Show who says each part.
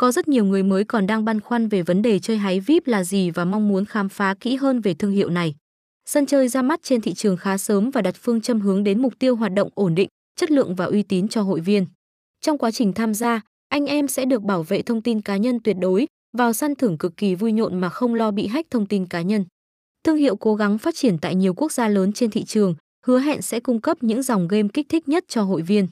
Speaker 1: có rất nhiều người mới còn đang băn khoăn về vấn đề chơi háy VIP là gì và mong muốn khám phá kỹ hơn về thương hiệu này. Sân chơi ra mắt trên thị trường khá sớm và đặt phương châm hướng đến mục tiêu hoạt động ổn định, chất lượng và uy tín cho hội viên. Trong quá trình tham gia, anh em sẽ được bảo vệ thông tin cá nhân tuyệt đối, vào săn thưởng cực kỳ vui nhộn mà không lo bị hack thông tin cá nhân. Thương hiệu cố gắng phát triển tại nhiều quốc gia lớn trên thị trường, hứa hẹn sẽ cung cấp những dòng game kích thích nhất cho hội viên.